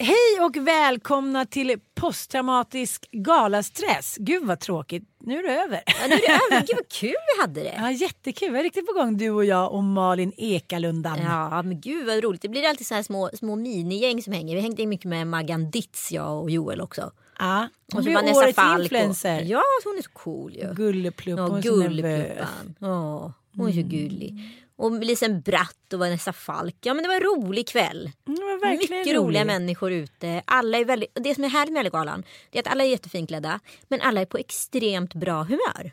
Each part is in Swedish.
Hej och välkomna till posttraumatisk galastress. Gud vad tråkigt. Nu är det över. Ja, nu är det över. Gud vad kul vi hade det. Ja, jättekul. Vi är riktigt på gång du och jag och Malin Ekalundan. Ja men gud vad roligt. Det blir alltid så här små, små minigäng som hänger. Vi hängde mycket med Maggan Ditz jag och Joel också. Ja, hon Och så blir årets Falk. influencer. Ja hon är så cool ju. Gulleplupp. Ja, hon är så nervös. Ja, hon är så gullig. Och Lisen Bratt och Vanessa Falk. Ja men det var en rolig kväll. Mm, Mycket roliga roligt. människor ute. Alla är väldigt, det som är härligt med Ellegalan är att alla är jättefint klädda. Men alla är på extremt bra humör.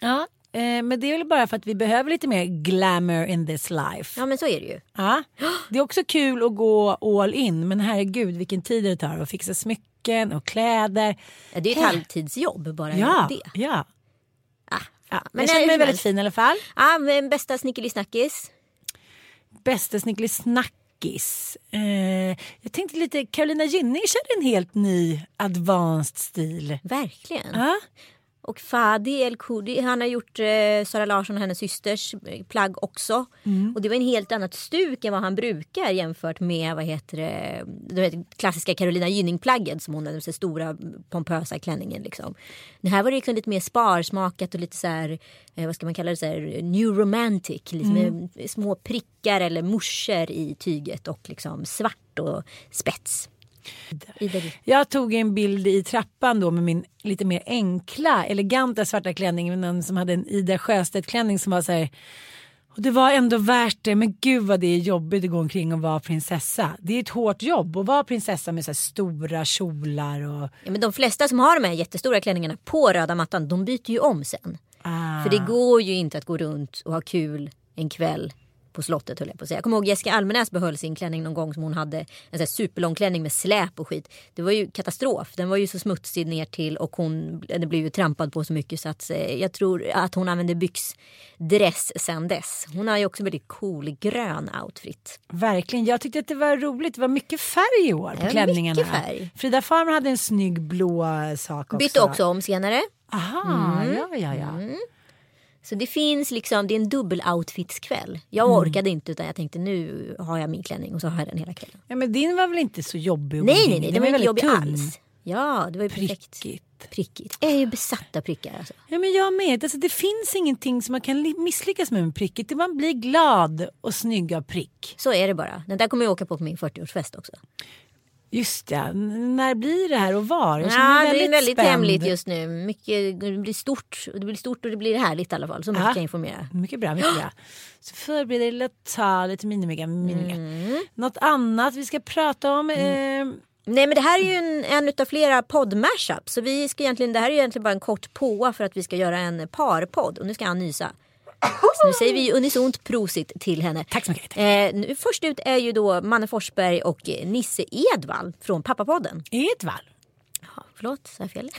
Ja, eh, men det är väl bara för att vi behöver lite mer glamour in this life. Ja men så är det ju. Ja. Det är också kul att gå all in men herregud vilken tid det tar att fixa smycken och kläder. Ja, det är ett halvtidsjobb bara Ja, det. ja. Ja. Men jag känner mig väldigt fin i alla fall. Ja, men bästa snickelisnackis. Bästa snickeli-snackis. Eh, jag tänkte lite, Carolina Gynning körde en helt ny advanced stil. Verkligen. Ja. Och Fadi El Koudi, han har gjort eh, Sara Larsson och hennes systers eh, plagg också. Mm. Och det var en helt annat stuk än vad han brukar jämfört med vad heter det, vet, klassiska Carolina Gynning-plagget som hon hade, den stora pompösa klänningen. Liksom. Det här var liksom lite mer sparsmakat och lite så här, eh, vad ska man kalla det, så här, new romantic. Liksom, Mm. små prickar eller morsor i tyget och liksom svart och spets. Jag tog en bild i trappan då med min lite mer enkla, eleganta svarta klänning. någon som hade en Ida Sjöstedt-klänning som var så här. Och det var ändå värt det, men gud vad det är jobbigt att gå omkring och vara prinsessa. Det är ett hårt jobb att vara prinsessa med så stora kjolar och... Ja, men de flesta som har de här jättestora klänningarna på röda mattan de byter ju om sen. Ah. För det går ju inte att gå runt och ha kul en kväll på slottet höll jag på att säga. Jag kommer ihåg Jessica Almenäs behöll sin klänning någon gång som hon hade. En sån superlång klänning med släp och skit. Det var ju katastrof. Den var ju så smutsig ner till och hon det blev ju trampad på så mycket så att eh, jag tror att hon använde byxdress sen dess. Hon har ju också väldigt cool grön outfit. Verkligen, jag tyckte att det var roligt. Det var mycket färg i år på Ja, klänningarna. Frida Farmer hade en snygg blå sak också. Bytte också om senare. Aha, Mm. ja, ja, ja. Så det finns liksom, det är en dubbel outfitskväll. Jag Mm. orkade inte utan jag tänkte nu har jag min klänning och så har jag den hela kvällen. ja. Men din var väl inte så jobbig? Nej nej nej, Den det var inte jobbig tunn. alls. Ja, det var ju perfekt. Prickigt. Prickigt. Jag är ju besatt av prickar alltså. Ja, men jag med. Alltså, det finns ingenting som man kan misslyckas med med prickigt. Man blir glad och snygg av prick. Så är det bara. Den där kommer jag åka på på min 40-årsfest också. Just ja, när blir det här och var? Jag Ja, det är väldigt spänd. hemligt just nu. Mycket, det blir stort. Det blir stort och det blir härligt i alla fall. Så mycket Ja. kan jag informera. Mycket bra, mycket bra. Så förbered dig att ta lite minimiga. minimiga. Mm. Något annat vi ska prata om? Eh, Nej men det här är ju en, en utav flera podd-mashups. Så vi ska egentligen, det här är egentligen bara en kort påa för att vi ska göra en parpodd. Och nu ska han nysa. Så nu säger vi unisont prosit till henne. Tack så mycket. Eh, nu, först ut är ju då Manne Forsberg och Nisse Edvall från Pappapodden. Edvall. Ja, förlåt, sa jag fel?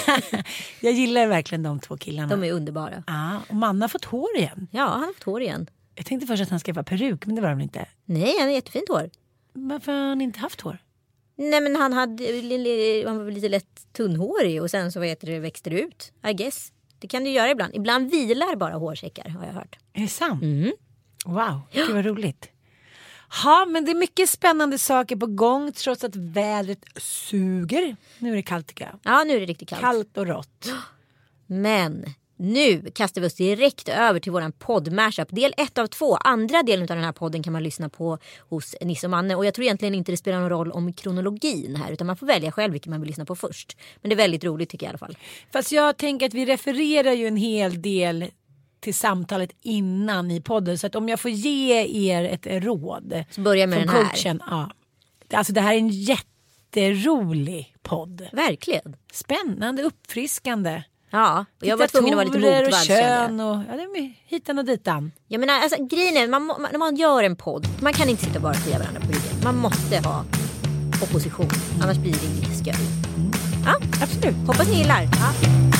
Jag gillar verkligen de två killarna. De är underbara. Ja, och Manna har fått hår igen. Ja, han har fått hår igen. Jag tänkte först att han ska vara peruk, men det var han inte. Nej, han har jättefint hår. Varför har han inte haft hår? Nej men han, hade, han var lite lätt tunnhårig och sen så vad heter det, växte det ut. I guess. Det kan du göra ibland. Ibland vilar bara hårsäckar har jag hört. Är det sant? Mm. Wow, gud vad roligt. Ja, men det är mycket spännande saker på gång trots att vädret suger. Nu är det kallt tycker jag. Ja nu är det riktigt kallt. Kallt och rått. Men nu kastar vi oss direkt över till våran podd Mashup. Del ett av två. Andra delen av den här podden kan man lyssna på hos Nisse och Manne. Och jag tror egentligen inte det spelar någon roll om kronologin här. Utan man får välja själv vilken man vill lyssna på först. Men det är väldigt roligt tycker jag i alla fall. Fast jag tänker att vi refererar ju en hel del till samtalet innan i podden. Så att om jag får ge er ett råd. Så börja med den här. coachen. Ja. Alltså det här är en jätterolig podd. Verkligen. Spännande, uppfriskande. Ja, och jag var tvungen att vara lite motvalls. och kön och ja, det är hitan och ditan. Jag menar, alltså, grejen är, man, må- när man gör en podd, man kan inte sitta och bara klia varandra på ryggen. Man måste ha opposition, annars blir det inget skoj. Ja, Absolut. hoppas ni gillar. Ja.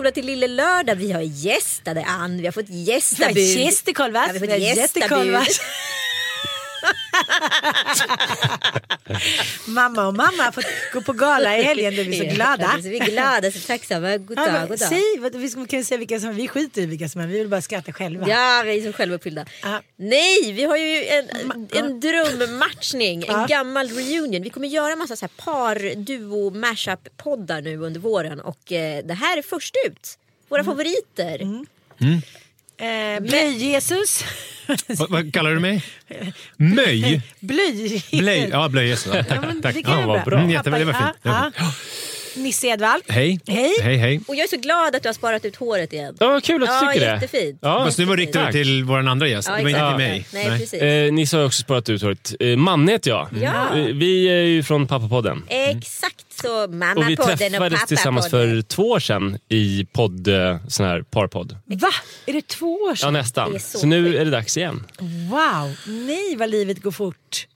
Välkomna till Lille Lördag. Vi har gästade Ann, vi har fått gästabud. Gästekolvar. Ja, vi har fått gästabud. Mamma och mamma har fått gå på gala i helgen. Du är så glada. Ja, vi är glada, så tacksamma. God Ja, dag, men god dag. säg, vi ska- kan ju säga vilka som vi skiter i vilka som är. Vi vill bara skratta själva. Ja, vi är så självuppfyllda. Ja. Nej, vi har ju en, en drömmatchning, en Ja. gammal reunion. Vi kommer göra massa så här par, duo, mashup poddar nu under våren och eh, det här är först ut. Våra Mm. favoriter. Eh, Blöj-Jesus. Vad, vad kallar du mig? Möj? Blöj. Blöj? Ja, blöj-Jesus. Ja, tack. Ja, men tack. det Ja, vad bra. Mm, jättebra, det var fint. Det var Ja, fint. Nisse Edvall. Hej. Hej. Hej, hej. Och jag är så glad att du har sparat ut håret igen. Ja, vad kul att du Ja, tycker det. jättefint. Ja. Fast nu var riktat Tack. till vår andra gäst. Ja, det var inte till mig. Nej, precis. Eh, Nisse har också sparat ut håret. Eh, Manne heter jag. Ja. Eh, Vi är ju från Pappapodden. Exakt så, Och vi mammapodden och träffades tillsammans för två år sedan i podd, eh, sån här parpodd. Va? Är det två år Ja, sedan? nästan. Det är så Så, nu är det dags igen. Wow. Nej vad livet går fort.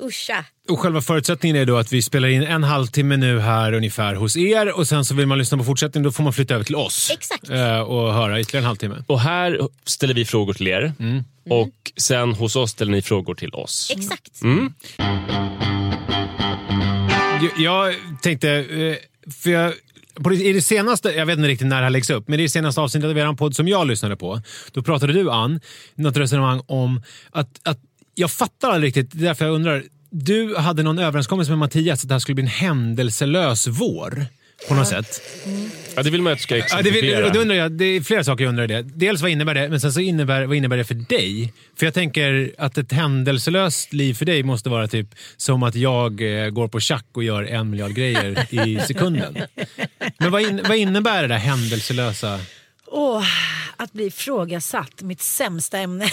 Uscha. Och själva förutsättningen är då att vi spelar in en halvtimme nu här ungefär hos er och sen så vill man lyssna på fortsättningen då får man flytta över till oss. Exakt. Eh, och höra ytterligare en halvtimme. Och här ställer vi frågor till er. Mm. Och sen hos oss ställer ni frågor till oss. Exakt. Mm. Jag, tänkte, eh, för jag, på det, i det senaste, jag vet inte riktigt när det här läggs upp, men i det senaste avsnittet av er podd som jag lyssnade på, då pratade du Ann, något resonemang om att, att jag fattar aldrig riktigt, det är därför jag undrar, du hade någon överenskommelse med Mattias att det här skulle bli en händelselös vår. På något sätt. Ja, det vill man ju att du ska Ja, det, vill, undrar jag, det är flera saker jag undrar i det. Dels vad innebär det, men sen så innebär, vad innebär det för dig? För jag tänker att ett händelselöst liv för dig måste vara typ som att jag eh, går på schack och gör en miljard grejer i sekunden. Men vad, in, vad innebär det där händelselösa? Åh, att bli ifrågasatt, mitt sämsta ämne.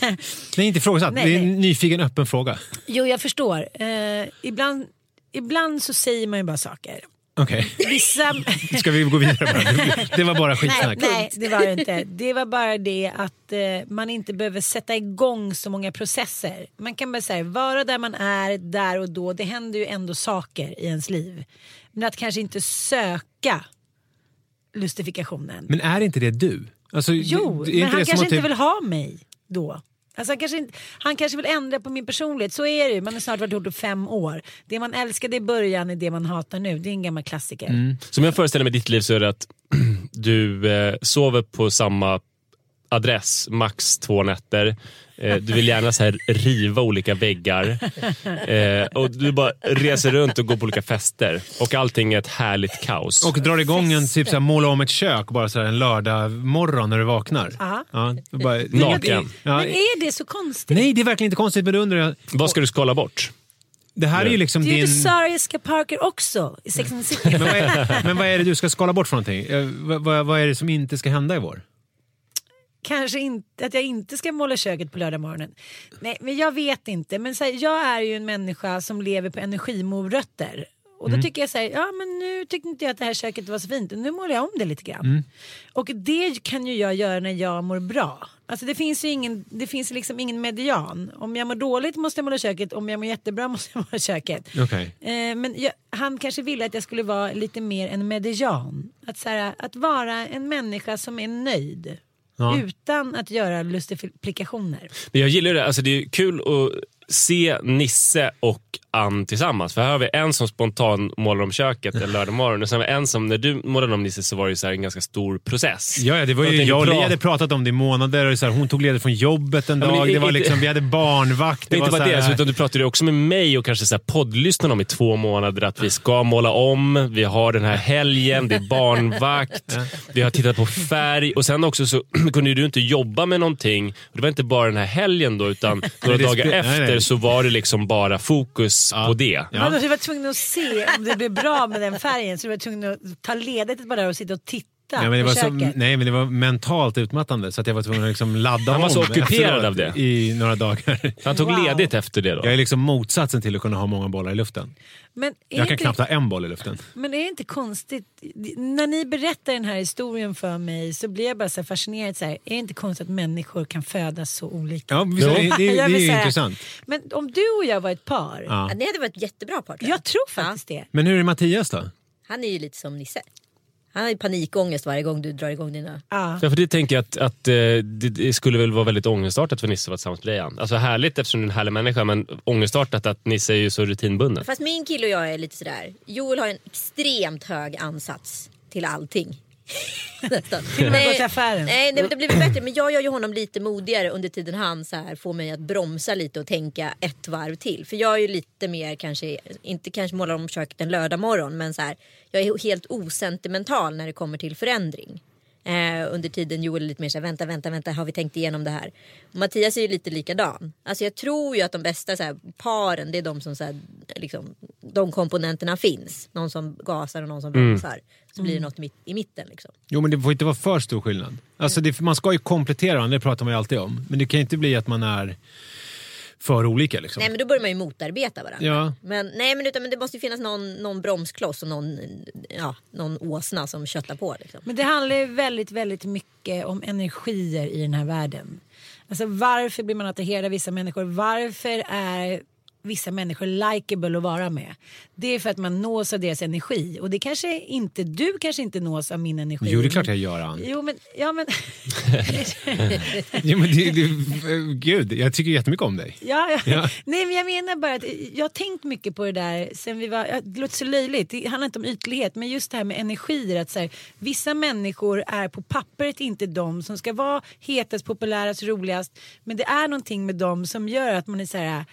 Nej, inte ifrågasatt. Nej, Det är en nyfiken öppen fråga. jo, jag förstår. Eh, ibland, ibland så säger man ju bara saker. Okej, Vissa... ska vi gå vidare bara? Det var bara skitsnack. Nej, nej, det var det inte. Det var bara det att eh, man inte behöver sätta igång så många processer. Man kan bara säga vara där man är där och då. Det händer ju ändå saker i ens liv. Men att kanske inte söka lustifikationen. Men är inte det du? Alltså, Jo, det- är men inte han det kanske inte typ- vill ha mig då. Alltså han, kanske inte, han kanske vill ändra på min personlighet. Så är det ju. Man har snart varit ihop i fem år. Det man älskade i början är det man hatar nu. Det är en gammal klassiker. Mm. Som jag föreställer mig ditt liv så är det att du eh, sover på samma adress max två nätter. Eh, du vill gärna så här riva olika väggar. Eh, och du bara reser runt och går på olika fester. Och allting är ett härligt kaos. Och drar igång en typ såhär, måla om ett kök bara såhär, en lördag morgon när du vaknar. Ja. Ja, bara, Naken. Ja, Men är det så konstigt? nej, det är verkligen inte konstigt, men då undrar jag. Vad ska du skala bort? Det här är ju liksom Det är ju din... Sarah Jessica Parker också i Sex and the City. Men vad, är, men vad är det du ska skala bort för någonting? Eh, vad, vad, vad är det som inte ska hända i vår? Kanske inte att jag inte ska måla köket på lördag morgonen. Nej, men jag vet inte. Men så här, jag är ju en människa som lever på energimorötter. Och då tycker jag så här, ja men nu tyckte inte jag att det här köket var så fint. Nu målar jag om det lite grann. Och det kan ju jag göra när jag mår bra. Alltså det finns ju ingen, det finns liksom ingen median. Om jag mår dåligt måste jag måla köket, om jag mår jättebra måste jag måla köket. Okej. Eh, men jag, han kanske ville att jag skulle vara lite mer en median. Att, så här, att vara en människa som är nöjd. Ja. Utan att göra lustifikationer. Men jag gillar det. Alltså det är kul att se Nisse och Ann tillsammans. För här har vi en som spontan målar om köket en lördag morgon och sen har vi en som, när du målade om Nisse så var det så en ganska stor process. Ja, ja, det var ju, Jag och Li hade pratat om det i månader. Och så här, hon tog ledigt från jobbet en Ja, dag. i- Det var liksom, vi hade barnvakt. Det inte bara det, utan du pratade också med mig och kanske så här poddlyssnarna om i två månader att vi ska måla om, vi har den här helgen, det är barnvakt, vi har tittat på färg och sen också så kunde du inte jobba med någonting. Det var inte bara den här helgen då utan några det dagar efter nej. så var det liksom bara fokus på det. Ja. Man du var tvungen att se om det blev bra med den färgen så du var tvungen att ta ledigt bara och sitta och titta Ja, men det var så, nej, men det var mentalt utmattande så att jag var tvungen att liksom ladda Han var om så ockuperad av det. i några dagar. Han tog Wow. ledigt efter det då. Jag är liksom motsatsen till att kunna ha många bollar i luften. Men är, Jag kan inte, knappt ha en boll i luften. men är det inte konstigt? När ni berättar den här historien för mig så blir jag bara så här fascinerad. Så här, är det inte konstigt att människor kan födas så olika? Ja, det, det, det Jag är ju intressant. Men om du och jag var ett par. Ja. Ja, det hade varit ett jättebra par. tror Jag tror faktiskt det. Men hur är Mattias då? Han är ju lite som Nisse. Han har ju panikångest varje gång du drar igång dina... Ja. Ja, för det tänker jag att, att eh, det, det skulle väl vara väldigt ångestartat för Nisse att vara tillsammans med dig Ann. Alltså härligt eftersom du är en härlig människa men ångestartat att Nisse är ju så rutinbunden. Fast min kille och jag är lite sådär. Joel har en extremt hög ansats till allting. Nästan. och med gå till affären. Nej, nej, det blir bättre. Men jag gör ju honom lite modigare under tiden han så här får mig att bromsa lite och tänka ett varv till. För jag är ju lite mer kanske, inte kanske målar om köket en lördag morgon men så här, jag är helt osentimental när det kommer till förändring. Eh, under tiden Joel är lite mer såhär, vänta, vänta, vänta, har vi tänkt igenom det här? Och Mattias är ju lite likadan. Alltså jag tror ju att de bästa så här, paren, det är de som så här, liksom, de komponenterna finns. Någon som gasar och någon som bromsar. Så blir det något mitt, i mitten liksom. Jo, men det får inte vara för stor skillnad. Alltså, det, man ska ju komplettera varandra, det pratar man ju alltid om. Men det kan ju inte bli att man är för olika. Liksom. Nej men då börjar man ju motarbeta varandra. Ja. Men, nej, men, utan, men det måste ju finnas någon, någon bromskloss och någon, ja, någon åsna som köttar på. Liksom. Men det handlar ju väldigt, väldigt mycket om energier i den här världen. Alltså varför blir man attraherad av vissa människor? Varför är vissa människor likeable att vara med? Det är för att man nås av deras energi. Och det kanske inte, du kanske inte nås av min energi. Jo, det är klart jag gör, Ann. Jo men, ja men. Jo, men det, det, gud, jag tycker jättemycket om dig. Ja, ja. Ja. Nej, men jag menar bara att jag har tänkt mycket på det där sen vi var, det låter så löjligt, det handlar inte om ytlighet, men just det här med energier. Att så här, vissa människor är på pappret inte de som ska vara hetast, populärast, roligast, men det är någonting med dem som gör att man är så här,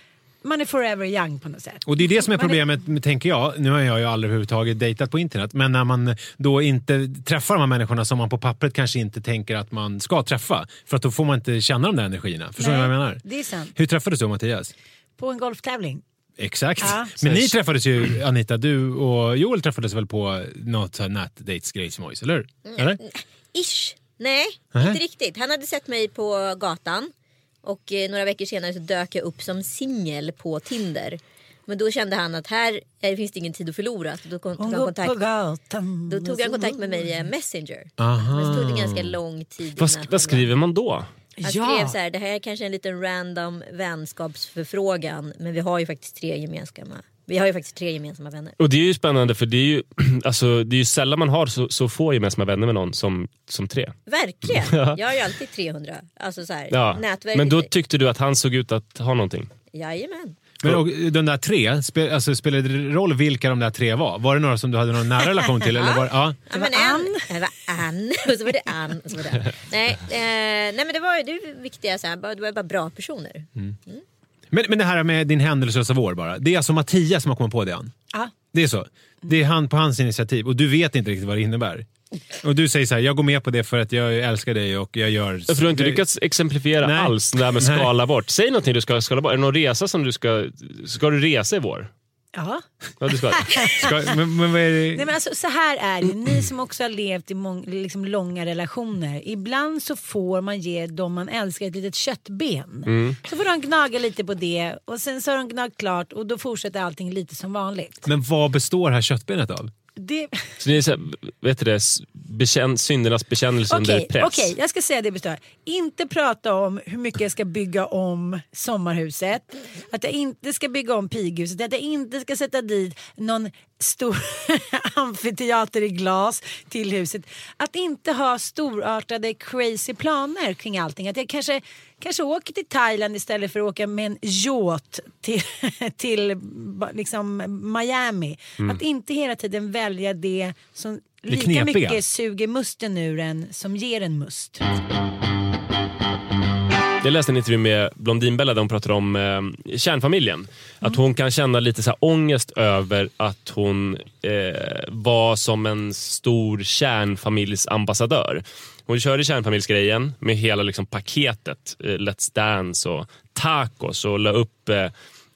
man är forever young på något sätt. Och det är det som är problemet, med, tänker jag. Nu har jag ju aldrig överhuvudtaget dejtat på internet, men när man då inte träffar de här människorna som man på pappret kanske inte tänker att man ska träffa. För att då får man inte känna de där energierna. Förstår ni vad jag menar? Det är sant. Hur träffades du och Mattias? På en golftävling. Exakt. Ja. Men ni träffades ju, Anita, du och Joel träffades väl på något nätdatesgrejsmojs, eller hur? Eller? Ish. Nej, Nähä. inte riktigt. Han hade sett mig på gatan. Och eh, några veckor senare så dök jag upp som singel på Tinder. Men då kände han att här eh, finns det ingen tid att förlora. Så då kom, tog han kontakt, då tog han kontakt med mig via Messenger. Aha. Men så tog det ganska lång tid. Vad, innan vad skriver man då? Han Ja. skrev så här, det här är kanske en liten random vänskapsförfrågan. Men vi har ju faktiskt tre gemensamma, vi har ju faktiskt tre gemensamma vänner. Och det är ju spännande för det är ju, alltså, det är ju sällan man har så, så få gemensamma vänner med någon som, som tre. Verkligen! Jag har ju alltid 300. Alltså så här, Ja. nätverket. Men då tyckte du att han såg ut att ha någonting? Jajamän. Men och, de där tre, spe, alltså, spelade det roll vilka de där tre var? Var det några som du hade någon nära relation till? eller var, ja. Ja, var Ann. Det var Ann. Och så var det Ann. Och så var det. Nej, eh, nej men det var ju det viktiga, så här, det var bara bra personer. Men, men det här med din händelselösa vår bara. Det är alltså Mattias som har kommit på det, Ann? Ja. Det är så? Det är han på hans initiativ och du vet inte riktigt vad det innebär? Och du säger så här, jag går med på det för att jag älskar dig och jag gör... För du har inte lyckats exemplifiera Nej. alls det här med Nej. skala bort. Säg någonting du ska skala bort. Är det någon resa som du ska... Ska du resa i vår? Ja. Ja, du ska. Ska, men, men vad är det? Nej, men alltså, så här är det, ni som också har levt i mång, liksom långa relationer. Ibland så får man ge dem man älskar ett litet köttben. Så får de gnaga lite på det och sen så har de gnagt klart och då fortsätter allting lite som vanligt. Men vad består det här köttbenet av? Det... Så det är så här, vet du det, bekänn, syndernas bekännelse under Okej, press. okej, jag ska säga det består. Inte prata om hur mycket jag ska bygga om sommarhuset. Att jag inte ska bygga om pighuset. Att jag inte ska sätta dit någon stor amfiteater i glas till huset. Att inte ha storartade crazy planer kring allting. Att jag kanske, kanske åker till Thailand istället för att åka med en yacht till, till liksom Miami. Att inte hela tiden välja det som lika knepiga. mycket suger musten ur en som ger en must. Jag läste en intervju med Blondinbella där hon pratade om eh, kärnfamiljen. Att hon kan känna lite så här ångest över att hon eh, var som en stor kärnfamiljsambassadör. Hon körde kärnfamiljsgrejen med hela liksom, paketet. Eh, Let's Dance och tacos och la upp eh,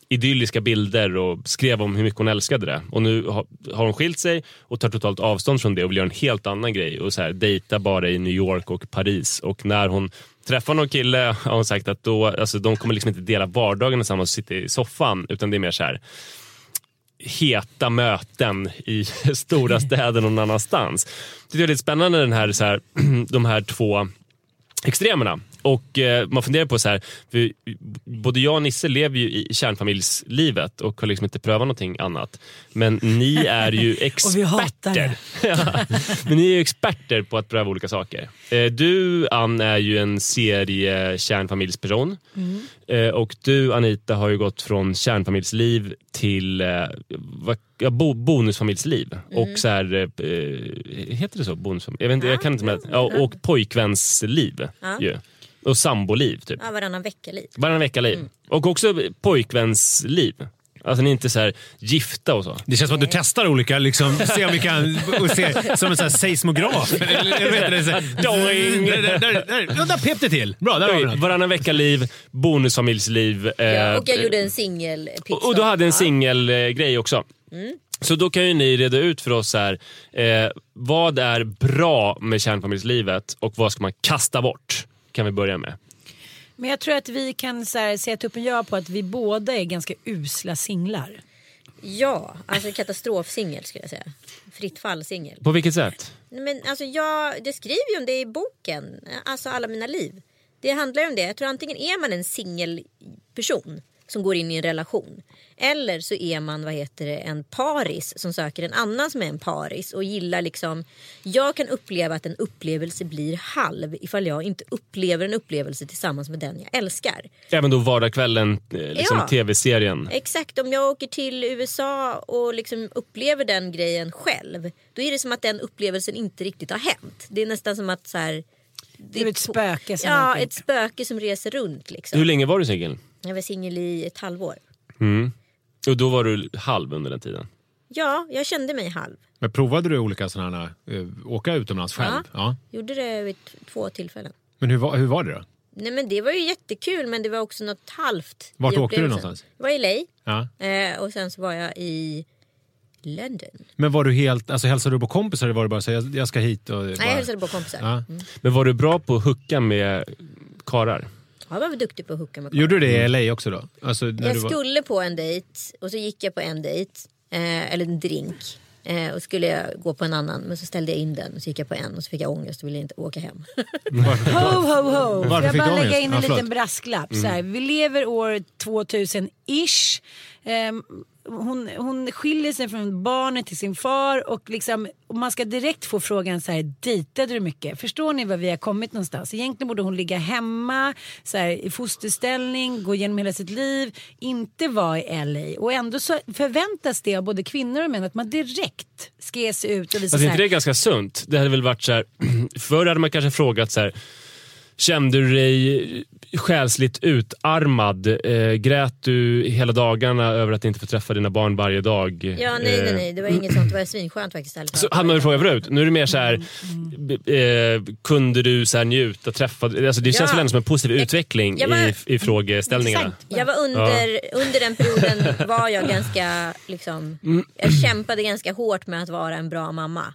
idylliska bilder och skrev om hur mycket hon älskade det. Och nu har, har hon skilt sig och tar totalt avstånd från det och vill göra en helt annan grej och så här, dejta bara i New York och Paris. Och när hon träffar någon kille har hon sagt att då, alltså, de kommer liksom inte dela vardagen tillsammans och sitta i soffan utan det är mer så här heta möten i stora städer någon annanstans. Det är lite spännande den här, så här, de här två extremerna. Och eh, man funderar på så här, för både jag och Nisse lever ju i kärnfamiljslivet och har liksom inte prövat någonting annat. Men ni är ju experter. Ja, men ni är experter på att pröva olika saker. Eh, du Ann är ju en serie-kärnfamiljsperson. Eh, och du Anita har ju gått från kärnfamiljsliv till eh, vad, ja, bo, bonusfamiljsliv. Och så här, eh, heter det så? Bonusfamilj? Jag, vet inte, jag kan inte med, ja, och pojkvänsliv. Ja. Ju. Och samboliv typ. Ja, varannan vecka-liv. Varannan vecka-liv. Och också pojkvänsliv. Alltså ni är inte så här gifta och så. Det känns som att du testar olika, liksom, se om vi kan, och se, som en här seismograf. Så här, Doing. Där, där, där, där, ja, där pep det till. Bra, där har vi något. Varannan vecka-liv, bonusfamiljsliv. eh, Ja, och jag gjorde en singel Och, och du hade en singelgrej också. Mm. Så då kan ju ni reda ut för oss här, eh, vad är bra med kärnfamiljslivet och vad ska man kasta bort? Kan vi börja med. Men jag tror att vi kan så här, säga tuppen ja på att vi båda är ganska usla singlar. Ja, alltså katastrofsingel skulle jag säga. Fritt fall-singel. På vilket sätt? Men alltså jag, det skriver ju om det i boken, alltså alla mina liv. Det handlar ju om det. Jag tror antingen är man en singelperson som går in i en relation. Eller så är man vad heter det, en paris som söker en annan som är en paris och gillar liksom. Jag kan uppleva att en upplevelse blir halv ifall jag inte upplever en upplevelse tillsammans med den jag älskar. Även då vardagskvällen, eh, liksom Ja. tv-serien. Exakt, om jag åker till USA och liksom upplever den grejen själv. Då är det som att den upplevelsen inte riktigt har hänt. Det är nästan som att så här, Det är ett spöke som Ja, ett spöke som reser runt. Liksom. Hur länge var du singel? Jag var singel i ett halvår. Och då var du halv under den tiden. Ja, jag kände mig halv. Men provade du olika sådana här, eh, åka utomlands själv? Ja. Ja. Gjorde det vid två tillfällen. Men hur var, hur var det då? Nej men det var ju jättekul men det var också något halvt. Vart åkte du någonstans? Jag var i LA Ja. eh, och sen så var jag i London. Men var du helt, alltså hälsade du på kompisar eller var det bara så jag, jag ska hit? Och Nej, bara... jag hälsade på kompisar. Ja. Mm. Men var du bra på att hucka med karar? Jag var duktig på att hooka med Gjorde du det i LA också då? Alltså, när Jag du var... skulle på en dejt och så gick jag på en dejt, eh, eller en drink. Eh, och skulle jag gå på en annan men så ställde jag in den och så gick jag på en och så fick jag ångest och ville inte åka hem. Ho, ho, ho. Varför jag fick bara du lägga in en förlåt. liten brasklapp. Så här, vi lever år 2000-ish. Ehm, hon, hon skiljer sig från barnet till sin far och, liksom, och man ska direkt få frågan så här, dejtade du mycket? Förstår ni var vi har kommit någonstans? Egentligen borde hon ligga hemma så här, i fosterställning, gå igenom hela sitt liv, inte vara i LA. Och ändå så förväntas det av både kvinnor och män att man direkt ska ge sig ut och visa Alltså så inte här, det är ganska sunt? Det hade väl varit så här, förr hade man kanske frågat så här, Kände du dig själsligt utarmad? Eh, grät du hela dagarna över att inte få träffa dina barn varje dag? Ja, nej, nej, Eh, nej. Det var inget sånt. Det var svinskönt faktiskt. ärligt Så hade man ju frågat förut. Nu är det mer så här, eh, kunde du så här njuta, träffa... Alltså det känns Ja. väl ändå som en positiv utveckling jag var- i, i frågeställningarna. Exakt. Jag var under, under den perioden var jag ganska, liksom, jag kämpade ganska hårt med att vara en bra mamma.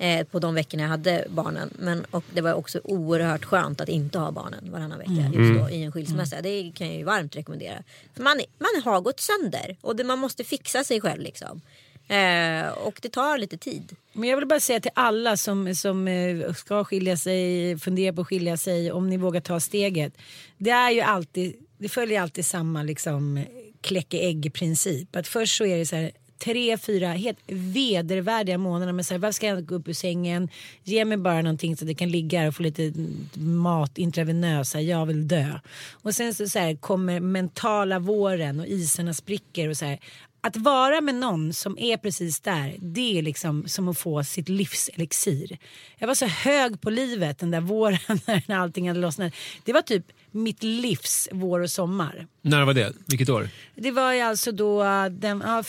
Eh, på de veckorna jag hade barnen. Men, och det var också oerhört skönt att inte ha barnen varannan vecka just då, i en skilsmässa. Det kan jag ju varmt rekommendera. För man, man har gått sönder och det, man måste fixa sig själv liksom. Eh, och det tar lite tid. Men jag vill bara säga till alla som, som eh, ska skilja sig, funderar på att skilja sig, om ni vågar ta steget. Det är ju alltid, det följer alltid samma liksom kläcke ägg princip. Att först så är det så här, tre, fyra helt vedervärdiga månader. Men så här, varför ska jag gå upp ur sängen? Ge mig bara någonting så att jag kan ligga här och få lite mat intravenöst. här, Jag vill dö. Och sen så, så här, kommer mentala våren och isarna spricker. och så här, att vara med någon som är precis där, det är liksom som att få sitt livs elixir. Jag var så hög på livet den där våren när allting hade lossnat. Det var typ mitt livs vår och sommar. När var det? Vilket år? Det var ju alltså då, den, ja,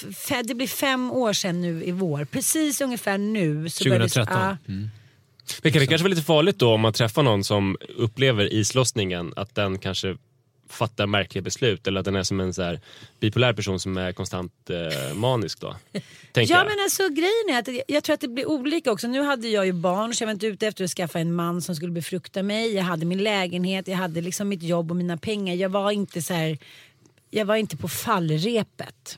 det blir fem år sedan nu i vår. Precis ungefär nu. Så började- 2013. ja. Men kan det kanske vara lite farligt då om man träffar någon som upplever islossningen att den kanske fattar märkliga beslut eller att den är som en så här bipolär person som är konstant eh, manisk då? Tänker Ja jag. men alltså grejen är att jag- jag tror att det blir olika också. Nu hade jag ju barn så jag var inte ute efter att skaffa en man som skulle befrukta mig. Jag hade min lägenhet, jag hade liksom mitt jobb och mina pengar. Jag var inte så här, jag var inte på fallrepet.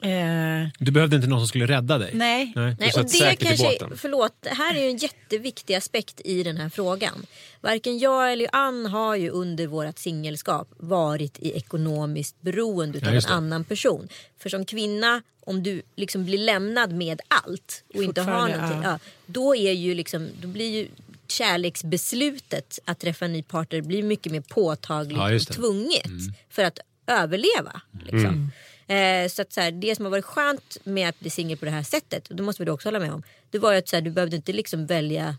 Eh, Du behövde inte någon som skulle rädda dig? nej. Nej. Och det kanske, förlåt, det här är ju en jätteviktig aspekt i den här frågan. Varken jag eller Ann har ju under vårt singelskap varit i ekonomiskt beroende Ja, av en annan person. För som kvinna, om du liksom blir lämnad med allt och inte har någonting, ja. ja, då, är ju liksom, då blir ju kärleksbeslutet att träffa en ny partner blir mycket mer påtagligt Ja, och tvunget för att överleva. Liksom. Eh, så att så här, det som har varit skönt med att bli singel på det här sättet, och det måste vi då också hålla med om, det var ju att så här, du behövde inte liksom välja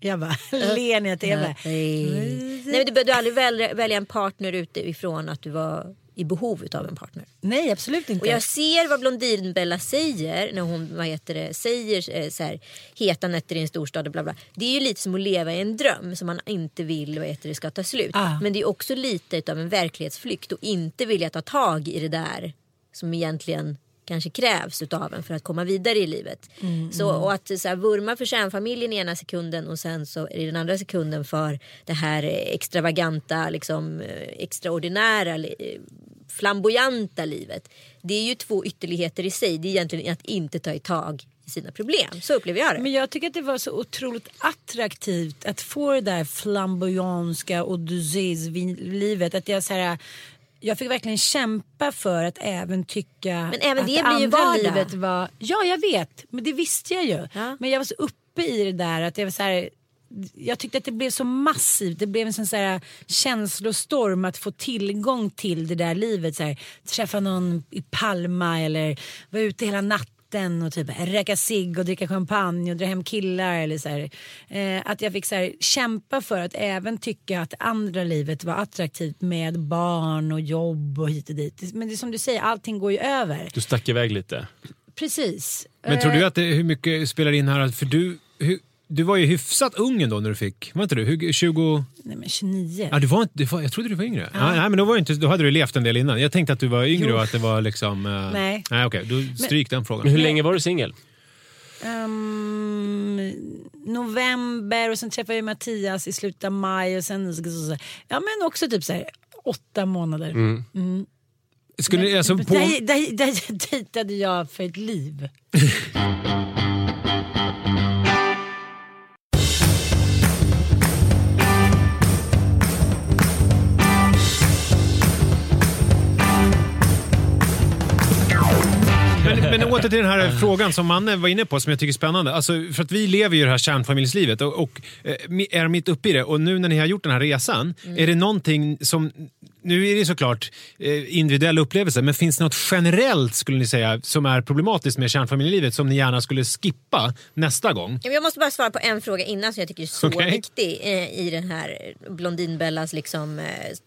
Jag bara ler när jag Nej. Nej, men du behövde aldrig välja, välja en partner utifrån att du var i behov av en partner. nej absolut inte. Och jag ser vad Blondinbella säger när hon vad heter det, säger eh, så här, heta nätter i en storstad och bla bla. Det är ju lite som att leva i en dröm som man inte vill vad heter det, ska ta slut. Ah. Men det är också lite av en verklighetsflykt och inte vilja ta tag i det där som egentligen kanske krävs utav en för att komma vidare i livet. Så, och att så här, vurma för kärnfamiljen i ena sekunden och sen så det den andra sekunden för det här extravaganta, liksom, eh, extraordinära, eh, flamboyanta livet. Det är ju två ytterligheter i sig. Det är egentligen att inte ta i tag i sina problem. Så upplever jag det. Men jag tycker att det var så otroligt attraktivt att få det där flamboyanska odysséslivet. Att jag så här, jag fick verkligen kämpa för att även tycka Men även att det blir ju vardag. livet var... Ja, jag vet. Men det visste jag ju. Ja. Men jag var så uppe i det där att jag var så här, jag tyckte att det blev så massivt. Det blev en sån så här känslostorm att få tillgång till det där livet. Så här, träffa någon i Palma eller vara ute hela natten och typ röka cigg och dricka champagne och dra hem killar. Eller så här. Eh, att jag fick så här, kämpa för att även tycka att andra livet var attraktivt med barn och jobb och hit och dit. Men det är som du säger, allting går ju över. Du stack iväg lite. Precis. Men tror Eh, du att det, hur mycket spelar in här? För du, hur, du var ju hyfsat ung ändå när du fick, var inte du? Hur- 20... Nej men 29. Ja, du var inte, du var, jag trodde du var yngre. Ja. nej, men då, var inte, då hade du levt en del innan. Jag tänkte att du var yngre Jo. och att det var liksom... eh, Nej. Nej, okej. Då stryk den frågan. Men hur länge var du singel? Ehm, november och sen träffade jag Mattias i slutet av maj och sen ja men också typ så här åtta månader. Mm. Skulle, ni- alltså, på, Där, där, där dejtade jag för ett liv. men, åter till den här frågan som Manne var inne på som jag tycker är spännande. Alltså, för att vi lever ju det här kärnfamiljslivet och, och eh, är mitt uppe i det. Och nu när ni har gjort den här resan, är det någonting som... Nu är det såklart eh, individuella upplevelser, men finns det något generellt skulle ni säga som är problematiskt med kärnfamiljelivet som ni gärna skulle skippa nästa gång? Jag måste bara svara på en fråga innan som jag tycker är så Okej. viktig eh, i den här Blondinbellas liksom,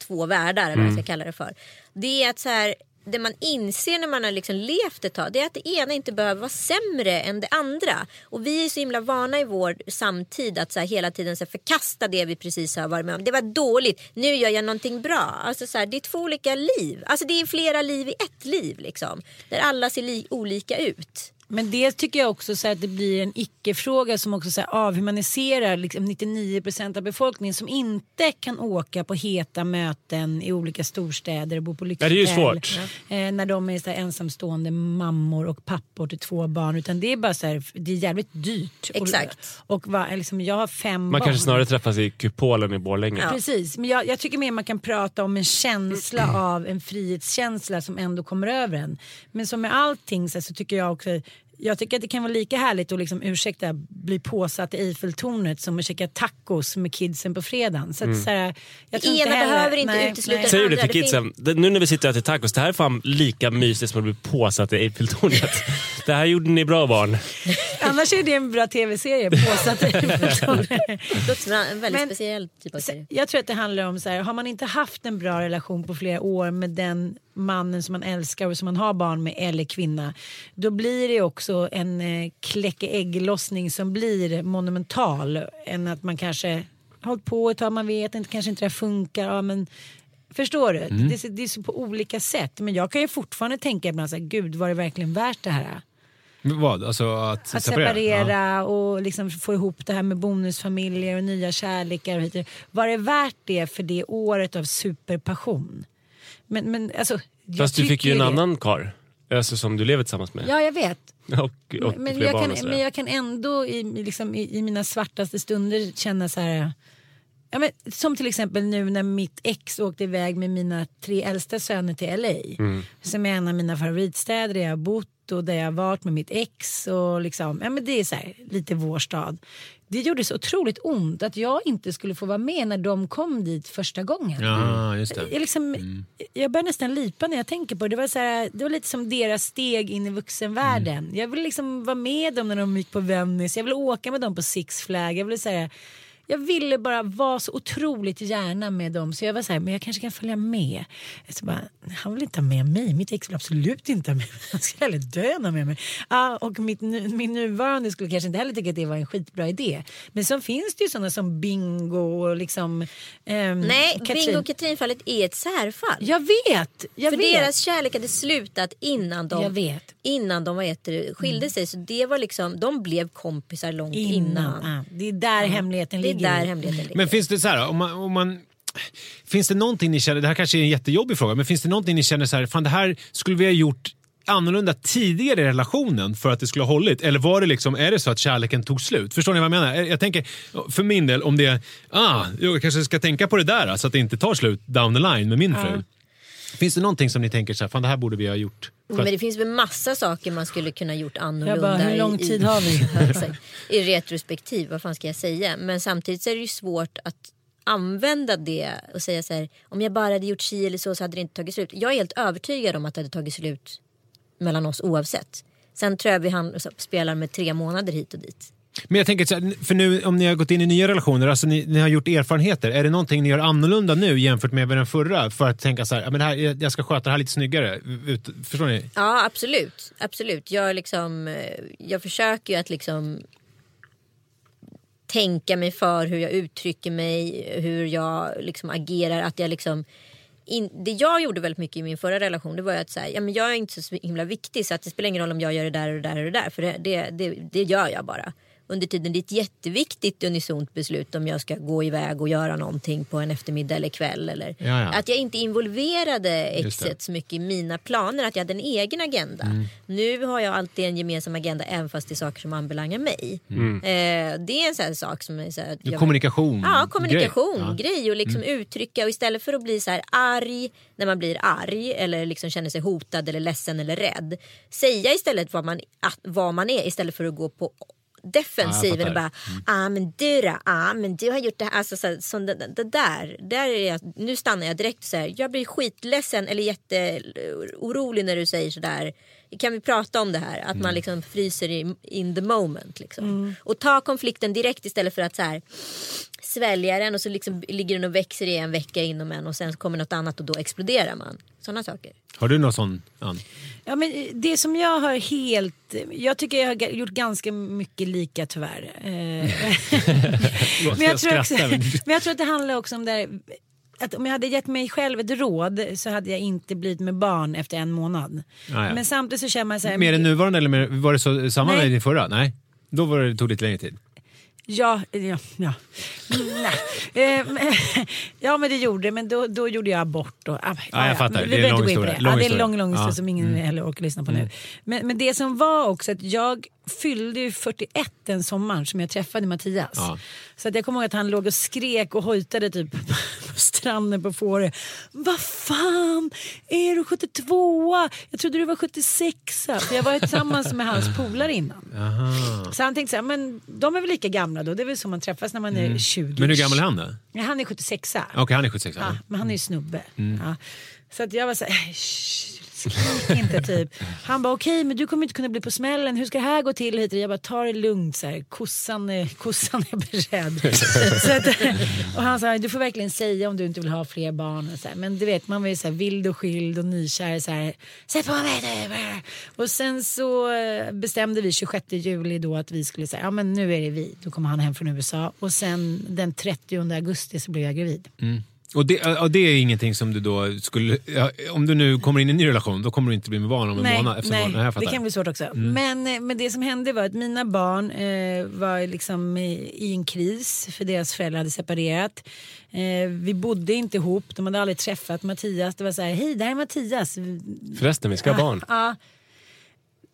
två världar, eller vad jag ska kalla det för. Det är att så här, det man inser när man har liksom levt ett tag det är att det ena inte behöver vara sämre än det andra. Och vi är så himla vana i vår samtid att så här, hela tiden så här, förkasta det vi precis har varit med om. Det var dåligt, nu gör jag någonting bra. Alltså, så här, det är två olika liv. Alltså, det är flera liv i ett liv liksom. Där alla ser li- olika ut. Men det tycker jag också så här, att det blir en icke-fråga som också så här, avhumaniserar liksom 99% av befolkningen som inte kan åka på heta möten i olika storstäder och bo på Ja, det är ju lyxhotell. svårt. Eh, när de är så här, ensamstående mammor och pappor till två barn. Utan det är bara så här, det är jävligt dyrt. Exakt. Och, och va, liksom, jag har fem Man barn. kanske snarare träffas i kupolen i Borlänge. Precis, men jag, jag tycker mer man kan prata om en känsla av en frihetskänsla som ändå kommer över en. Men som med allting så, så tycker jag också jag tycker att det kan vara lika härligt att liksom, ursäkta, bli påsatt i Eiffeltornet som att käka tacos med kidsen på fredagen. Så att, så här, jag Det inte ena heller- behöver inte nej, utesluta nej. Säger du det till kidsen? Det- Nu när vi sitter och äter tacos, det här är fan lika mysigt som att bli påsatt i Eiffeltornet. det här gjorde ni bra barn. Annars är det en bra tv-serie, påsatt i Eiffeltornet. Det låter som en väldigt Men- speciell typ av serie. Jag tror att det handlar om så här, har man inte haft en bra relation på flera år med den mannen som man älskar och som man har barn med eller kvinna. Då blir det också en eh, kläcke ägglossning som blir monumental. Än att man kanske har hållit på ett tag, man vet inte, kanske inte det här funkar. Ja, men, förstår du? Det, är så- det är så på olika sätt. Men jag kan ju fortfarande tänka ibland så här, gud var det verkligen värt det här? Vad? Alltså att, Att separera? separera Ja. och liksom få ihop det här med bonusfamiljer och nya kärlekar. Och. Var det värt det för det året av superpassion? Men, men alltså, jag Fast du fick ju en det. annan kar alltså, som du lever tillsammans med. Ja, jag vet. Och, och Men jag, kan, men jag kan ändå i, i liksom, i, i mina svartaste stunder känna så här. Ja, men, som till exempel nu när mitt ex åkte iväg med mina tre äldsta söner till LA. Mm. Som är en av mina favoritstäder där jag har bott och där jag har varit med mitt ex. Och liksom, ja, men det är så här, lite vår stad. Det gjorde så otroligt ont att jag inte skulle få vara med när de kom dit första gången. Ja, just det. Jag, liksom, jag börjar nästan lipa när jag tänker på det. Det var, så här, det var lite som deras steg in i vuxenvärlden. Jag ville liksom vara med dem när de gick på Venice. Jag ville åka med dem på Six Flag. Jag ville, säga, jag ville bara vara så otroligt gärna med dem. Så jag var så här, men jag kanske kan följa med. Så bara, han vill inte ha med mig. Mitt ex vill absolut inte ha med mig. Han skulle hellre dö än ha med mig. Ah, och mitt, min nuvarande skulle kanske inte heller tycka att det var en skitbra idé. Men så finns det ju sådana som Bingo och liksom... ehm, Nej, Katrin. Bingo och Katrin-fallet är ett särfall. Jag vet! Jag För vet. deras kärlek hade slutat innan de, Jag vet. Innan de det, skilde sig. Så det var liksom, de blev kompisar långt innan. innan. Ja, det är där hemligheten Det är ligger. Där hemligheten ligger. Men finns det så här, om man, om man, finns det någonting ni känner, det här kanske är en jättejobbig fråga, men finns det någonting ni känner så här, fan det här skulle vi ha gjort annorlunda tidigare i relationen för att det skulle ha hållit? Eller var det liksom, är det så att kärleken tog slut? Förstår ni vad jag menar? Jag tänker, för min del, om det är, ah, jag kanske ska tänka på det där så att det inte tar slut down the line med min fru. Finns det någonting som ni tänker så här, fan det här borde vi ha gjort? Men det finns väl massa saker man skulle kunna gjort annorlunda. Jag bara, hur lång i, tid har vi? I retrospektiv, vad fan ska jag säga? Men samtidigt så är det ju svårt att använda det och säga så här, om jag bara hade gjort si eller så så hade det inte tagit slut. Jag är helt övertygad om att det hade tagit slut mellan oss oavsett. Sen tror jag vi han, så, spelar med tre månader hit och dit men jag tänker, så här, för nu om ni har gått in i nya relationer, alltså ni, ni har gjort erfarenheter, är det någonting ni gör annorlunda nu jämfört med den förra? För att tänka så här, men det här, jag ska sköta det här lite snyggare. Ut, förstår ni? Ja absolut. absolut. Jag, liksom, eh, jag försöker ju att liksom tänka mig för hur jag uttrycker mig, hur jag liksom agerar. Att jag liksom, in, det jag gjorde väldigt mycket i min förra relation det var ju att säga, ja, men jag är inte så himla viktig så att det spelar ingen roll om jag gör det där och det där och det där. För det, det, det, det gör jag bara. Under tiden det är ett jätteviktigt unisont beslut om jag ska gå iväg och göra någonting på en eftermiddag eller kväll. Eller, Ja, ja. Att jag inte involverade exet så mycket i mina planer. Att jag hade en egen agenda. Mm. Nu har jag alltid en gemensam agenda även fast det är saker som anbelangar mig. Mm. Eh, det är en sån sak som är så här, jag- Kommunikation. Ja, kommunikation, grej. Ja. grej och liksom uttrycka och istället för att bli så här arg när man blir arg eller liksom känner sig hotad eller ledsen eller rädd. Säga istället vad man, vad man är istället för att gå på defensiven och bara ah men du då, ah men du har gjort det här. Alltså, så, så det, det där, där är jag, nu stannar jag direkt så här. Jag blir skitledsen eller jätteorolig när du säger sådär. Kan vi prata om det här? Att man liksom fryser i, in the moment. Liksom. Och ta konflikten direkt istället för att så här svälja den och så liksom ligger den och växer i en vecka inom en och sen kommer något annat och då exploderar man. Sådana saker. Har du någon sån, Ann? Ja, men eh, det som jag har helt... Jag tycker jag har gjort ganska mycket lika tyvärr. Eh, men, jag tror också, men- jag tror att det handlar också om det här, att om jag hade gett mig själv ett råd så hade jag inte blivit med barn efter en månad. Ah, ja. Men samtidigt så känner man så här. Mer än nuvarande eller mer, var det så, samma Nej. med din förra? Nej. Då var det, tog det lite längre tid. Ja, ja, ja. Mm, Nej. Eh, men- ja men det gjorde det, men då, då gjorde jag abort. Och, ah, Ja, jag fattar. Men Det är Vi en lång in på historia. det. Lång Ja, det är en historia. lång, lång historia. Mm. som ingen heller orkar lyssna på nu. Men, men det som var också att jag fyllde ju 41 den sommaren som jag träffade Mattias. Ja. Så att jag kommer ihåg att han låg och skrek och hojtade typ på stranden på Fårö. Vad fan, är du 72 Jag trodde du var 76 För jag var tillsammans med hans polare innan. Aha. Så han tänkte så här, men de är väl lika gamla då. Det är väl så man träffas när man är 20. Mm. Men hur gammal är han då? Ja, han är 76 Okej, han är 76. ja, Ja. Men han är ju snubbe. Mm. Ja. Så att jag var så här, "Shh, skrik inte typ. Han bara okej men du kommer inte kunna bli på smällen. Hur ska det här gå till? Hit. Jag bara ta det lugnt så här. Kossan är, kossan är beredd. så att, och han sa du får verkligen säga om du inte vill ha fler barn. Och så här. Men du vet man var ju så här vild och skild och nykär. Så här, Sätt på mig nu. Och sen så bestämde vi 26 juli då att vi skulle säga ja men nu är det vi. Då kommer han hem från USA. Och sen den 30 augusti så blev jag gravid. Och, det, och det är ingenting som du då skulle... Ja, om du nu kommer in i en ny relation, då kommer du inte bli med barn om en nej, månad. Efter nej, månad. Det kan bli svårt också. Men, eh, men det som hände var att mina barn eh, var liksom i, i en kris för deras föräldrar hade separerat. Eh, vi bodde inte ihop, de hade aldrig träffat Mattias. Det var så här, hej där är Mattias. Förresten, vi ska ha barn. Ja.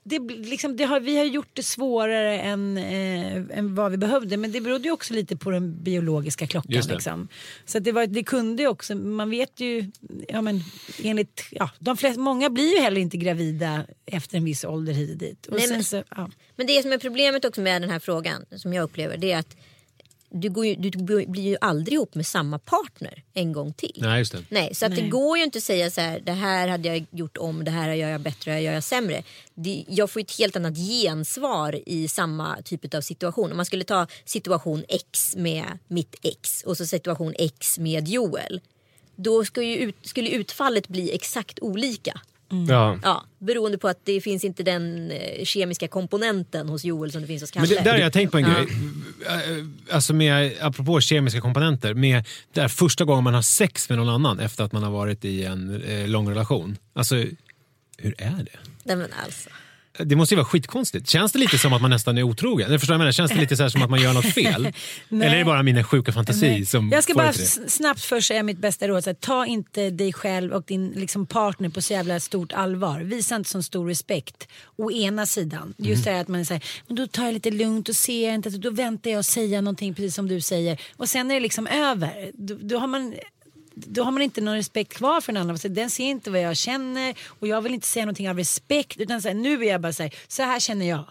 Det, liksom, det har, vi har gjort det svårare än, eh, än vad vi behövde men det berodde ju också lite på den biologiska klockan. Liksom. Så att det, var, det kunde ju också, man vet ju, ja, men, enligt, ja, de flesta, många blir ju heller inte gravida efter en viss ålder hit och dit. Och Nej, sen men- så, ja. Men det som är problemet också med den här frågan som jag upplever det är att du, går ju, du blir ju aldrig ihop med samma partner en gång till. Nej, just det. Nej, så att det Nej. går ju inte att säga så här, det här hade jag gjort om, det här gör jag bättre, det här gör jag sämre. Det, jag får ett helt annat gensvar i samma typ av situation. Om man skulle ta situation X med mitt ex och så situation X med Joel. Då skulle, ju ut, skulle utfallet bli exakt olika. Ja. Ja, beroende på att det finns inte den eh, kemiska komponenten hos Joel som det finns hos Men Kalle. det, där har jag tänkt på en Ja. grej. Eh, Alltså med, apropå kemiska komponenter. Med där första gången man har sex med någon annan efter att man har varit i en eh, lång relation. Alltså, hur är det? Nej, men alltså. Det måste ju vara skitkonstigt. Känns det lite som att man nästan är otrogen? Eller förstår jag menar? Känns det lite så här som att man gör något fel? Eller är det bara min sjuka fantasi Nej. som jag ska bara det det? snabbt först säga mitt bästa råd. Så här, ta inte dig själv och din liksom, partner på så jävla stort allvar. Visa inte så stor respekt. Å ena sidan. Just det här att man säger men då tar jag lite lugnt och ser inte. Då väntar jag att säga någonting precis som du säger. Och sen är det liksom över. Då, då har man då har man inte någon respekt kvar för den andra. Så den ser inte vad jag känner och jag vill inte säga någonting av respekt. Utan så här, nu är jag bara så här, så här känner jag.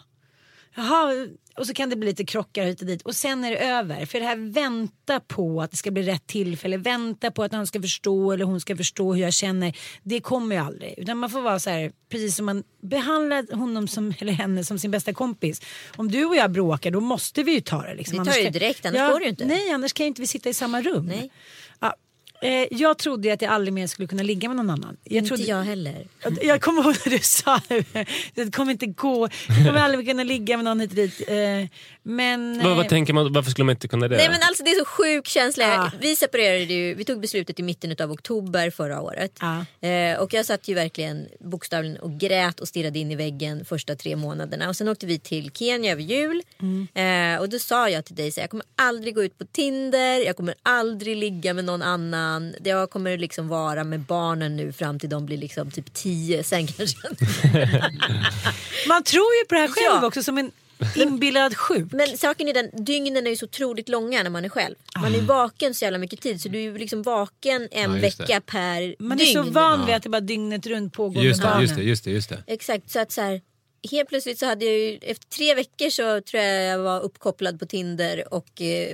Jaha, och så kan det bli lite krockar hit och dit och sen är det över. För det här vänta på att det ska bli rätt tillfälle, vänta på att han ska förstå eller hon ska förstå hur jag känner. Det kommer ju aldrig. Utan man får vara så här, precis som man behandlar honom som, eller henne som sin bästa kompis. Om du och jag bråkar då måste vi ju ta det. Liksom. Vi tar kan- direkt, annars går det ju inte. Nej, annars kan ju inte vi sitta i samma rum. Nej. Eh, jag trodde ju att jag aldrig mer skulle kunna ligga med någon annan. Jag Inte trodde, jag heller. jag kommer ihåg när du sa det kommer inte gå. Jag kommer aldrig kunna ligga med någon hit och dit. Eh, Men... Vad, eh, vad tänker man, varför skulle man inte kunna det? Nej men alltså det är så sjuk känsla. Ja. Vi separerade ju, vi tog beslutet i mitten av oktober förra året. Ja. Eh, och jag satt ju verkligen bokstavligen och grät och stirrade in i väggen första tre månaderna. Och sen åkte vi till Kenya över jul. Mm. Eh, och då sa jag till dig så jag kommer aldrig gå ut på Tinder, jag kommer aldrig ligga med någon annan. Jag kommer liksom vara med barnen nu fram till de blir liksom typ tio. Sen kanske Man tror ju på det här själv Ja. också som en inbillad sjuk. Men saken är den, dygnen är ju så otroligt långa när man är själv. Man är vaken så jävla mycket tid så du är ju liksom vaken en Ja, vecka per Man är dygn. så van vid att det bara dygnet runt pågår Just med det, barnen. just det, just det, just det. Exakt, så att så här, helt plötsligt så hade jag ju, efter tre veckor så tror jag jag var uppkopplad på Tinder och eh,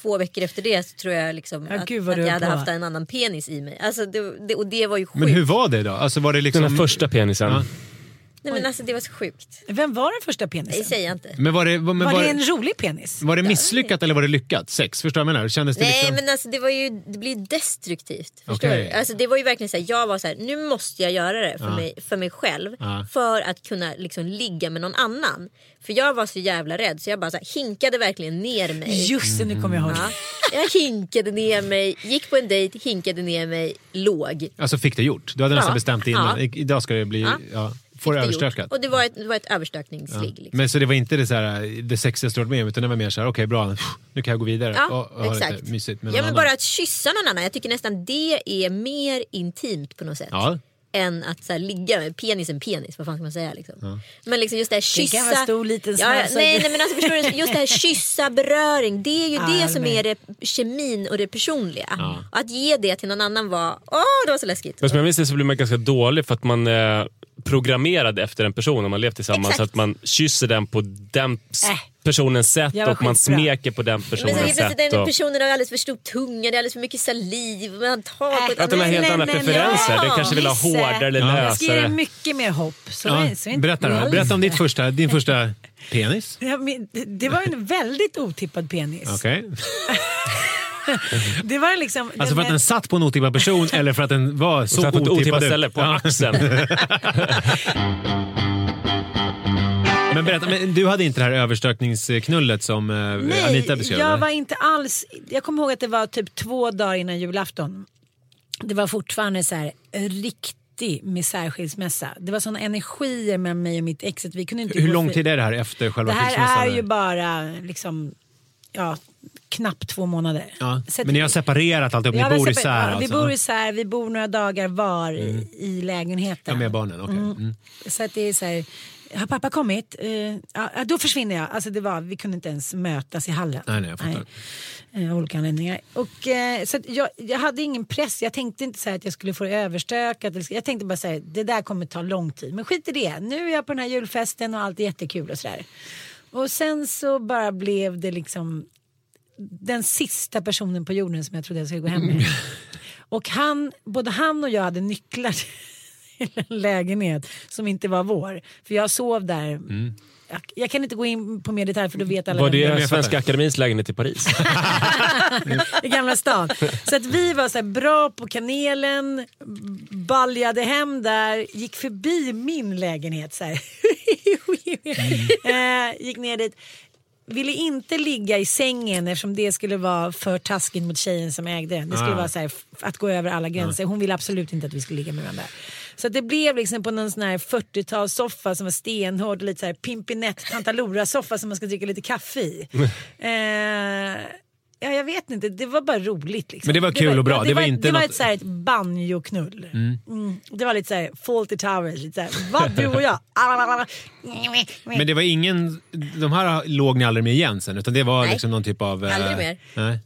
två veckor efter det så tror jag liksom Ja, att, gud vad att jag hade på. haft en annan penis i mig. Alltså det, det, och det var ju sjukt. Men hur var det då? Alltså var det liksom... Den första penisen. Ja. Nej men alltså det var så sjukt. Vem var den första Det penisen? säger jag inte. Men var det, men Var var, det en rolig penis? var det misslyckat eller var det lyckat? Sex? Förstår jag menar? Kändes det Nej liksom... men alltså det var ju det blir ju destruktivt. Förstår Okej. du? Alltså det var ju verkligen så här, jag var så här, nu måste jag göra det för, Ja. mig, för mig själv. Ja. För att kunna liksom ligga med någon annan. För jag var så jävla rädd så jag bara så här, hinkade verkligen ner mig. Just det, nu kommer jag ihåg. Ja. Jag hinkade ner mig, gick på en dejt, hinkade ner mig, låg. Alltså fick det gjort? Du hade nästan Ja. bestämt innan. Ja. Idag ska det bli... Ja. Ja. Får det Det överstökat? Och det var ett, det var ett överstökningsligg. Liksom. Men så det var inte det, så här, det sexigaste du varit med om utan det var mer så här, okej bra, nu kan jag gå vidare Ja, och, och exakt. mysigt med Ja men annan. bara att kyssa någon annan. Jag tycker nästan det är mer intimt på något sätt. Ja. Än att så här, ligga med penisen penis, vad fan ska man säga liksom. Men liksom just det här Det kyssa. kan vara stor, liten, ja, ja, nej, nej men alltså förstår du, just det här kyssa, beröring. Det är ju Ja, det som med. är det kemin och det personliga. Och att ge det till någon annan var, åh det var så läskigt. Men som jag minns det så blir man ganska dålig för att man är programmerad efter en person om man levt tillsammans. Exakt. Så att man kysser den på den Äh. personens sätt och man smeker på den Men så personens helt plötsligt sätt. den Och... personen har alldeles för stor tunga, det är alldeles för mycket saliv. Man tar på ett Att den har helt andra preferenser. ja. Den kanske vill ha hårdare eller Ja. Jag ska ge dig lösare. mycket mer hopp. Så Ja, är, så är inte berätta då. Berätta om ditt första, din första penis. Ja, men det- var en väldigt otippad penis. Okej. Det var liksom... Alltså för att den satt på en otippad person eller för att den var så Så på ett otippad otippat ställe, på Ja. axeln. Men berätta, men du hade inte det här överstökningsknullet som eh, Nej, Anita beskrev? jag var inte alls... Jag kommer ihåg att det var typ två dagar innan julafton. Det var fortfarande så här riktig misärskilsmässa. Det var såna energier med mig och mitt ex att vi kunde inte Hur lång tid är det här efter själva Det här skilsmässan? är ju bara liksom, ja, knappt två månader. Ja. Att- Men ni har separerat alltihop, ni bor isär ja, alltså? Vi bor isär, vi bor några dagar var i, i lägenheten. Ja, med barnen, okej. Mm. Så att det är så här, har pappa kommit? Eh, ja, då försvinner jag. Alltså det var, vi kunde inte ens mötas i hallen. Nej, nej, jag fattar. Nej, av olika anledningar. Och, eh, så att jag, jag hade ingen press. Jag tänkte inte så att jag skulle få det överstökat. Jag tänkte bara säga det där kommer ta lång tid. Men skit i det. Nu är jag på den här julfesten och allt är jättekul och sådär. Och sen så bara blev det liksom den sista personen på jorden som jag trodde jag skulle gå hem med. Och han, både han och jag hade nycklar till en lägenhet som inte var vår. För jag sov där. Jag, jag kan inte gå in på mer detalj för då vet alla Var det är. Svenska. Akademins lägenhet i Paris? i Gamla stan. Så att vi var så här bra på kanelen, baljade hem där, gick förbi min lägenhet så här. eh, gick ner dit. Ville inte ligga i sängen eftersom det skulle vara för taskigt mot tjejen som ägde den. Det skulle Ah. vara så här, att gå över alla gränser. Hon ville absolut inte att vi skulle ligga med varandra. Så det blev liksom på någon sån här 40-talssoffa som var stenhård och lite så här pimpinett Pantalora-soffa som man ska dricka lite kaffe i. eh, Ja, jag vet inte, det var bara roligt. Liksom. Men det var kul och bra, Ja, det det, var var, inte det var något- ett, så här, ett banjoknull. Mm. Det var lite så här, Fawlty Towers, lite så här, vad du och jag. Men det var ingen, de här låg ni aldrig med igen sen utan det var Nej. liksom någon typ av... eh, Aldrig mer. Nej.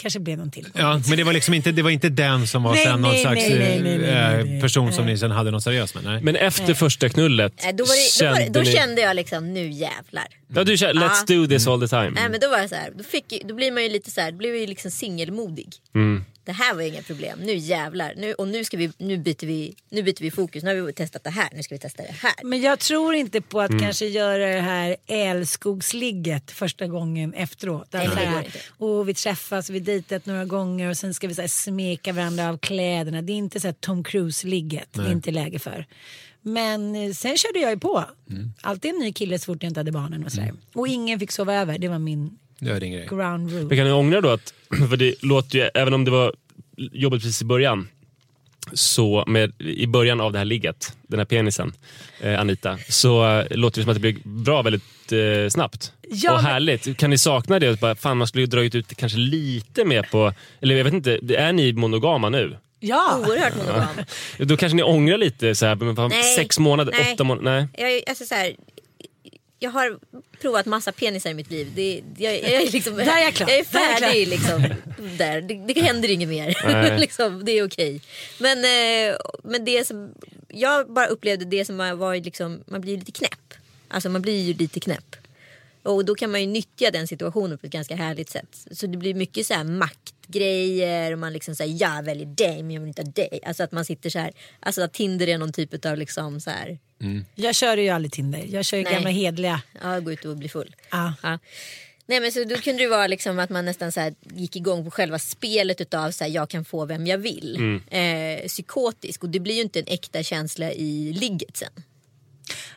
Kanske blev någon till. Ja, men det var liksom inte, det var inte den som var Nej, sen någon nej, slags nej, nej, nej, nej, eh, nej. person som ni sen hade något seriöst med? Nej. Men efter första knullet, då, var det, då, kände då ni... kände jag liksom, nu jävlar. Ja, du kände, let's do this all the time. Nej men då var det så här, då, fick, då blir man ju lite så här, då blir man ju liksom singelmodig. Mm. Det här var inga problem, nu jävlar. Nu, och nu, ska vi, nu, byter vi, nu byter vi fokus, nu har vi testat det här, nu ska vi testa det här. Men jag tror inte på Mm. att kanske göra det här älskogsligget första gången efteråt. Nej, Alltså går här, och vi träffas, vi dejtat några gånger och sen ska vi så här smeka varandra av kläderna. Det är inte så här Tom Cruise-ligget, det är inte läge för. Men eh, sen körde jag ju på. Mm. Alltid en ny kille så fort jag inte hade barnen och sådär. Och ingen fick sova över, det var min Det var din grej. ground rule. Men kan ni ångra då att, för det låter ju, även om det var jobbigt precis i början, så med, i början av det här ligget, den här penisen, eh, Anita, så eh, låter det som att det blev bra väldigt eh, snabbt. Ja, och men- härligt. Kan ni sakna det? Bara, fan, man skulle ju dragit ut det kanske lite mer på, eller jag vet inte, är ni monogama nu? Ja! Oerhört monogam. Då kanske ni ångrar lite, så här, men fan, Nej. sex månader, Nej. åtta månader, nej. Jag, är- alltså så här, jag har provat massa penisar i mitt liv. Det, jag, jag, är liksom, Där är jag klar. jag är Där är jag färdig. liksom, där. Det, det händer inget mer. Liksom, det är okej. Men, eh, men det som, jag bara upplevde det som var liksom, man blir lite knäpp. Alltså man blir ju lite knäpp. Och då kan man ju nyttja den situationen på ett ganska härligt sätt. Så det blir mycket så här dejtgrejer och man liksom säger jag väljer dig men jag vill inte ha dig. Alltså att man sitter så här, alltså att Tinder är någon typ av liksom så här, Jag kör ju aldrig Tinder. Jag kör ju Nej. gamla hedliga. ja gå ut och bli full. Ja. Ja. Nej men så då kunde det vara liksom att man nästan så här gick igång på själva spelet utav så här, jag kan få vem jag vill. Eh, psykotisk och det blir ju inte en äkta känsla i ligget sen.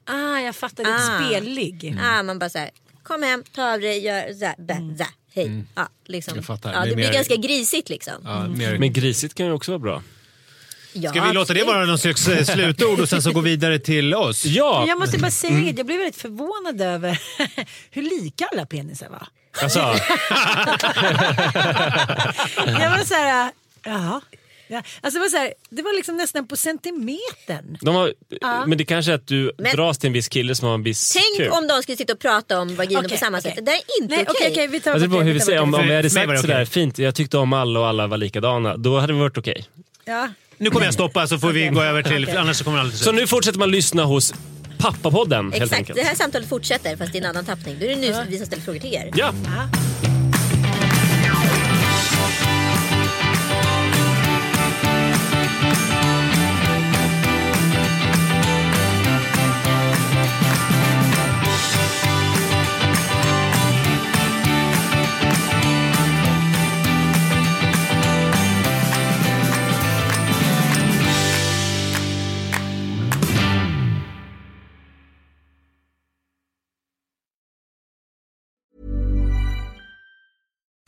Ah, jag fattar. Lite Ah. spellig. Ah, man bara så här, kom hem, ta av dig, gör så här, bä, za, hej. Ja, liksom. Jag fattar. Ja, Det blir mer- ganska grisigt liksom. Ja, mer... Men grisigt kan ju också vara bra. Ja, Ska vi låta det absolut. vara någon slags eh, slutord och sen så gå vidare till oss? Ja, Jag måste bara säga det, jag blev väldigt förvånad över hur lika alla penisar var. alltså, Jag var så här, jaha. Ja, alltså det, var så här, det var liksom nästan på centimetern. de har, men det kanske är att du Men- dras till en viss kille som har en viss Tänk kuk. om de skulle sitta och prata om vagina Okej, på samma okej. sätt. Det är inte Nej, okej. okej, okej, vi tar Alltså, hur vi säger. Om, om vi hade sagt det sådär fint, jag tyckte om alla och alla var likadana. Då hade det varit okej. Ja. Nu kommer jag stoppa så får vi gå över till... Annars så kommer det alltid Så nu fortsätter man lyssna hos Pappapodden helt Exakt, enkelt. det här samtalet fortsätter fast i en annan tappning. Då är det nu vi som ställer frågor till er. Ja,